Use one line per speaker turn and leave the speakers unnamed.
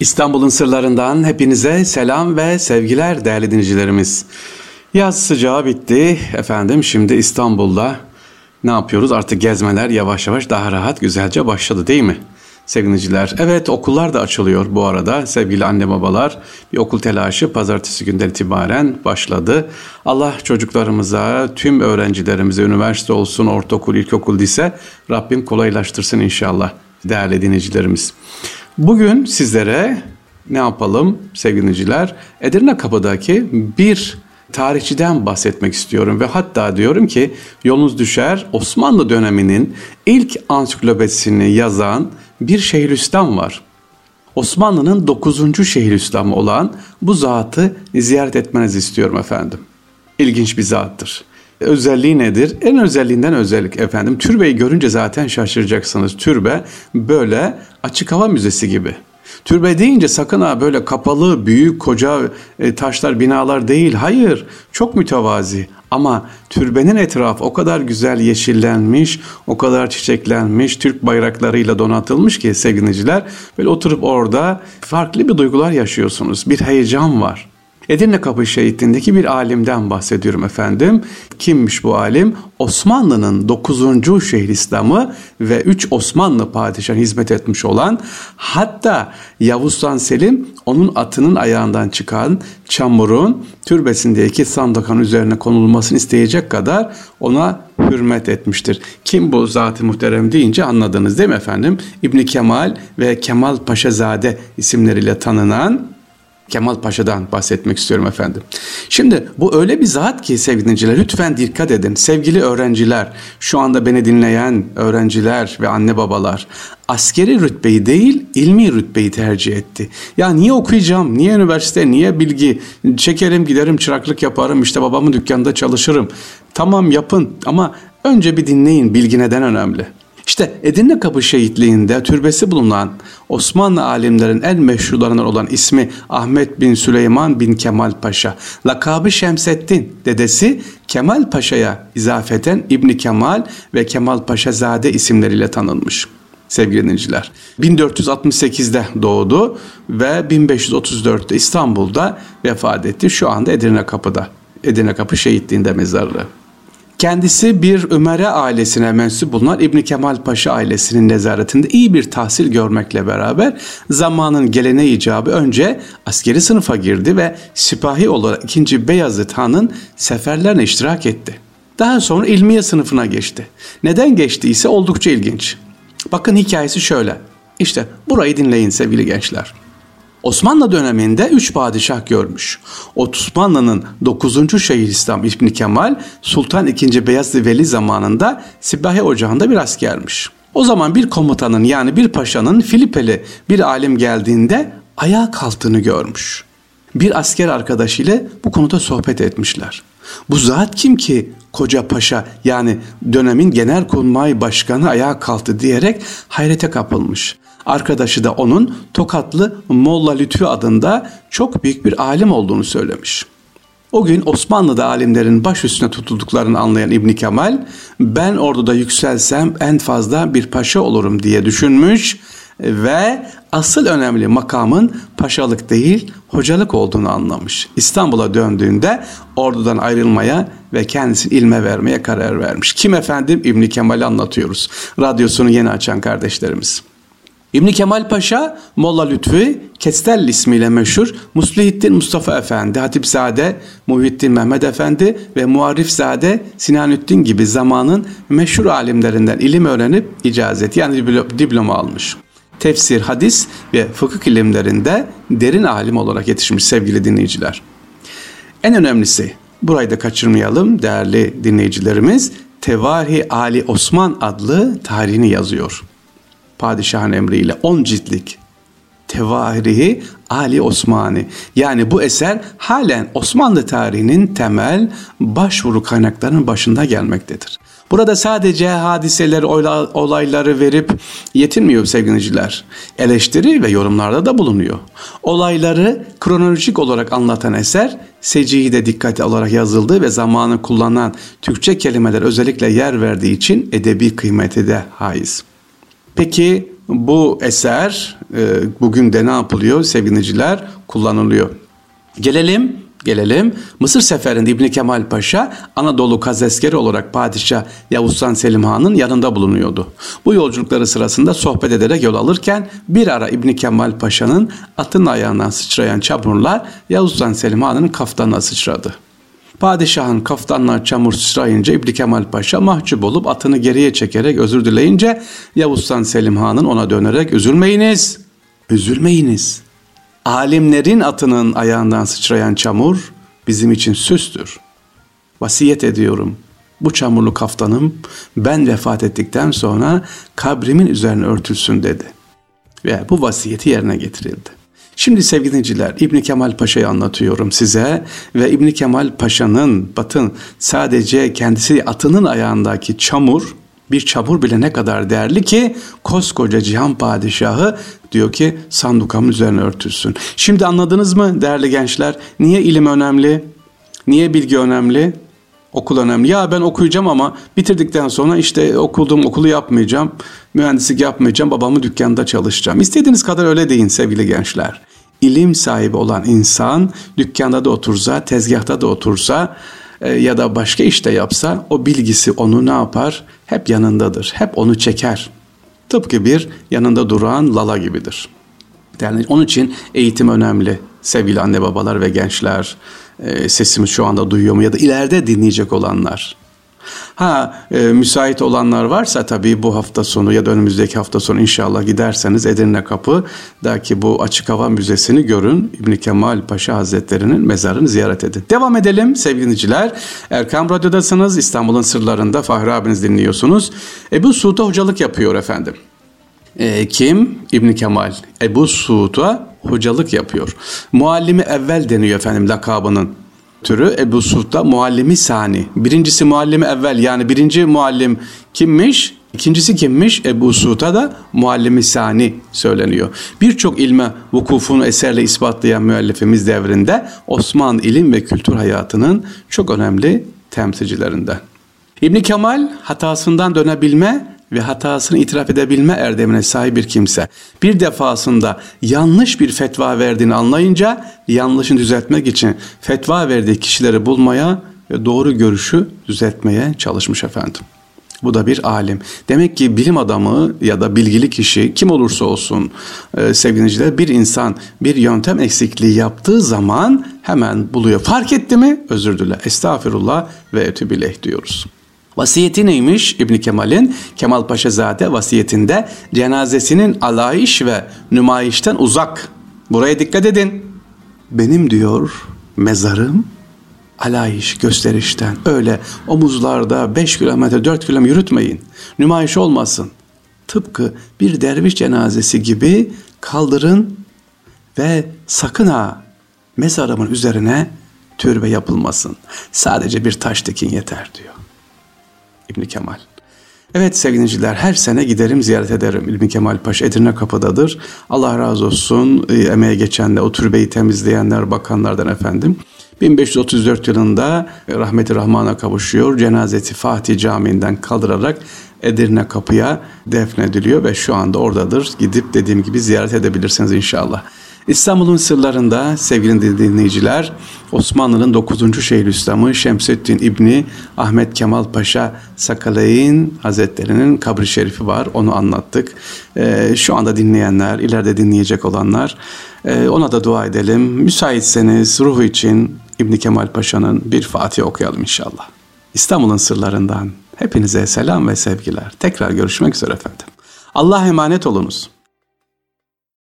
İstanbul'un sırlarından hepinize selam ve sevgiler değerli dinleyicilerimiz. Yaz sıcağı bitti efendim şimdi İstanbul'da ne yapıyoruz artık gezmeler yavaş yavaş daha rahat güzelce başladı değil mi? Sevgiliciler. Evet okullar da açılıyor bu arada sevgili anne babalar. Bir okul telaşı pazartesi günden itibaren başladı. Allah çocuklarımıza, tüm öğrencilerimize üniversite olsun, ortaokul, ilkokul dise Rabbim kolaylaştırsın inşallah değerli dinleyicilerimiz. Bugün sizlere ne yapalım sevgiliciler? Edirne Kapı'daki bir tarihçiden bahsetmek istiyorum ve hatta diyorum ki yolunuz düşer Osmanlı döneminin ilk ansiklopedisini yazan bir Şeyhülislam var. Osmanlı'nın 9. Şeyhülislamı olan bu zatı ziyaret etmenizi istiyorum efendim. İlginç bir zattır. Özelliği nedir? En özelliğinden özellik efendim. Türbeyi görünce zaten şaşıracaksınız. Türbe böyle açık hava müzesi gibi. Türbe deyince sakın ha böyle kapalı, büyük, koca e, taşlar, binalar değil. Hayır, çok mütevazi. Ama türbenin etrafı o kadar güzel yeşillenmiş, o kadar çiçeklenmiş, Türk bayraklarıyla donatılmış ki sevgiliciler böyle oturup orada farklı bir duygular yaşıyorsunuz. Bir heyecan var. Edirne Kapı Şehitliğindeki bir alimden bahsediyorum efendim. Kimmiş bu alim? Osmanlı'nın 9. Şeyhülislamı ve 3 Osmanlı padişahı hizmet etmiş olan hatta Yavuz Sultan Selim onun atının ayağından çıkan çamurun türbesindeki sandakan üzerine konulmasını isteyecek kadar ona hürmet etmiştir. Kim bu zat-ı muhterem deyince anladınız değil mi efendim? İbni Kemal ve Kemal Paşazade isimleriyle tanınan Kemal Paşa'dan bahsetmek istiyorum efendim. Şimdi bu öyle bir zat ki sevgili dinleyiciler lütfen dikkat edin. Sevgili öğrenciler, şu anda beni dinleyen öğrenciler ve anne babalar askeri rütbeyi değil ilmi rütbeyi tercih etti. Ya niye okuyacağım, niye üniversite, niye bilgi, çekerim giderim çıraklık yaparım işte babamın dükkanında çalışırım. Tamam yapın ama önce bir dinleyin bilgi neden önemli. İşte Edirne Kapı şehitliğinde türbesi bulunan Osmanlı alimlerin en meşhurlarından olan ismi Ahmet bin Süleyman bin Kemal Paşa. Lakabı Şemseddin, dedesi Kemal Paşa'ya izafeten İbni Kemal ve Kemal Paşa Zade isimleriyle tanınmış sevgili dinleyiciler. 1468'de doğdu ve 1534'te İstanbul'da vefat etti. Şu anda Edirne Kapı'da. Edirne Kapı şehitliğinde mezarlığı. Kendisi bir Ömer'e ailesine mensup bulunan İbni Kemal Paşa ailesinin nezaretinde iyi bir tahsil görmekle beraber zamanın geleneği icabı önce askeri sınıfa girdi ve sipahi olarak 2. Beyazıt Han'ın seferlerine iştirak etti. Daha sonra ilmiye sınıfına geçti. Neden geçti ise oldukça ilginç. Bakın hikayesi şöyle. İşte burayı dinleyin sevgili gençler. Osmanlı döneminde üç padişah görmüş. Osmanlı'nın 9. Şeyhülislam İbn Kemal Sultan II. Beyazlı Veli zamanında Sipahi Ocağı'nda bir askermiş. O zaman bir komutanın yani bir paşanın Filipeli bir alim geldiğinde ayağa kalktığını görmüş. Bir asker arkadaşıyla bu konuda sohbet etmişler. Bu zat kim ki koca paşa yani dönemin genel kurmay başkanı ayağa kalktı diyerek hayrete kapılmış. Arkadaşı da onun Tokatlı Molla Lütfü adında çok büyük bir alim olduğunu söylemiş. O gün Osmanlı'da alimlerin baş üstüne tutulduklarını anlayan İbni Kemal, ben orduda yükselsem en fazla bir paşa olurum diye düşünmüş ve asıl önemli makamın paşalık değil hocalık olduğunu anlamış. İstanbul'a döndüğünde ordudan ayrılmaya ve kendisini ilme vermeye karar vermiş. Kim efendim? İbni Kemal'i anlatıyoruz. Radyosunu yeni açan kardeşlerimiz. İbni Kemal Paşa, Molla Lütfü, Kestel ismiyle meşhur Muslihittin Mustafa Efendi, Hatipzade, Muhittin Mehmet Efendi ve Muarifzade Sinanüddin gibi zamanın meşhur alimlerinden ilim öğrenip icazet yani diploma almış. Tefsir, hadis ve fıkıh ilimlerinde derin alim olarak yetişmiş sevgili dinleyiciler. En önemlisi, burayı da kaçırmayalım değerli dinleyicilerimiz, Tevahi Ali Osman adlı tarihini yazıyor padişahın emriyle 10 ciltlik Tevahirihi Ali Osmani. Yani bu eser halen Osmanlı tarihinin temel başvuru kaynaklarının başında gelmektedir. Burada sadece hadiseleri, olayları verip yetinmiyor sevgiliciler. Eleştiri ve yorumlarda da bulunuyor. Olayları kronolojik olarak anlatan eser seciyi de dikkate alarak yazıldığı ve zamanı kullanılan Türkçe kelimeler özellikle yer verdiği için edebi kıymeti de haiz. Peki bu eser e, bugün de ne yapılıyor sevgiliciler kullanılıyor. Gelelim Gelelim Mısır seferinde İbni Kemal Paşa Anadolu kazeskeri olarak Padişah Yavuz Sultan Selim Han'ın yanında bulunuyordu. Bu yolculukları sırasında sohbet ederek yol alırken bir ara İbni Kemal Paşa'nın atın ayağından sıçrayan çamurlar Yavuz Sultan Selim Han'ın kaftanına sıçradı. Padişahın kaftanına çamur sıçrayınca İbni Kemal Paşa mahcup olup atını geriye çekerek özür dileyince Yavuz Sultan Selim Han'ın ona dönerek üzülmeyiniz, üzülmeyiniz. Alimlerin atının ayağından sıçrayan çamur bizim için süstür. Vasiyet ediyorum. Bu çamurlu kaftanım ben vefat ettikten sonra kabrimin üzerine örtülsün dedi. Ve bu vasiyeti yerine getirildi. Şimdi sevgili dinciler İbn Kemal Paşa'yı anlatıyorum size ve İbn Kemal Paşa'nın batın sadece kendisi atının ayağındaki çamur bir çamur bile ne kadar değerli ki koskoca cihan padişahı diyor ki sandukamın üzerine örtülsün. Şimdi anladınız mı değerli gençler? Niye ilim önemli? Niye bilgi önemli? Okul önemli. Ya ben okuyacağım ama bitirdikten sonra işte okuduğum okulu yapmayacağım. Mühendislik yapmayacağım. Babamın dükkanında çalışacağım. İstediğiniz kadar öyle deyin sevgili gençler. İlim sahibi olan insan dükkanda da otursa, tezgahta da otursa e, ya da başka işte yapsa o bilgisi onu ne yapar? Hep yanındadır. Hep onu çeker. Tıpkı bir yanında duran lala gibidir. Yani onun için eğitim önemli. Sevgili anne babalar ve gençler, e, sesimi şu anda duyuyor mu ya da ileride dinleyecek olanlar. Ha e, müsait olanlar varsa tabii bu hafta sonu ya da önümüzdeki hafta sonu inşallah giderseniz Edirne Kapı'daki bu açık hava müzesini görün. İbn Kemal Paşa Hazretleri'nin mezarını ziyaret edin. Devam edelim sevgili dinleyiciler. Erkam Radyo'dasınız. İstanbul'un sırlarında Fahri abiniz dinliyorsunuz. Ebu Suud'a hocalık yapıyor efendim. E, kim? İbn Kemal. Ebu Suud'a hocalık yapıyor. Muallimi evvel deniyor efendim lakabının türü Ebu Suud'da muallimi sani. Birincisi muallimi evvel yani birinci muallim kimmiş? İkincisi kimmiş? Ebu Suud'a da muallimi sani söyleniyor. Birçok ilme vukufunu eserle ispatlayan müellifimiz devrinde Osmanlı ilim ve kültür hayatının çok önemli temsilcilerinden. İbn Kemal hatasından dönebilme ve hatasını itiraf edebilme erdemine sahip bir kimse bir defasında yanlış bir fetva verdiğini anlayınca yanlışını düzeltmek için fetva verdiği kişileri bulmaya ve doğru görüşü düzeltmeye çalışmış efendim. Bu da bir alim. Demek ki bilim adamı ya da bilgili kişi kim olursa olsun e, sevgiliciler bir insan bir yöntem eksikliği yaptığı zaman hemen buluyor. Fark etti mi? Özür dile. Estağfirullah ve etübileh diyoruz. Vasiyeti neymiş İbn Kemal'in? Kemal Paşazade vasiyetinde cenazesinin alayiş ve nümayişten uzak. Buraya dikkat edin. Benim diyor mezarım alayiş gösterişten öyle omuzlarda 5 kilometre 4 kilometre yürütmeyin. Nümayiş olmasın. Tıpkı bir derviş cenazesi gibi kaldırın ve sakın ha mezarımın üzerine türbe yapılmasın. Sadece bir taş dikin yeter diyor. İbni Kemal. Evet sevgiliciler her sene giderim ziyaret ederim. İlmi Kemal Paşa Edirne Kapı'dadır. Allah razı olsun e, emeğe geçenler, o türbeyi temizleyenler, bakanlardan efendim. 1534 yılında rahmeti rahmana kavuşuyor. Cenazeti Fatih Camii'nden kaldırarak Edirne Kapı'ya defnediliyor ve şu anda oradadır. Gidip dediğim gibi ziyaret edebilirsiniz inşallah. İstanbul'un sırlarında sevgili dinleyiciler Osmanlı'nın 9. Şeyhülislamı Şemseddin İbni Ahmet Kemal Paşa Sakalay'ın Hazretlerinin kabri şerifi var. Onu anlattık. Ee, şu anda dinleyenler, ileride dinleyecek olanlar e, ona da dua edelim. Müsaitseniz ruhu için İbni Kemal Paşa'nın bir Fatih okuyalım inşallah. İstanbul'un sırlarından hepinize selam ve sevgiler. Tekrar görüşmek üzere efendim. Allah emanet olunuz.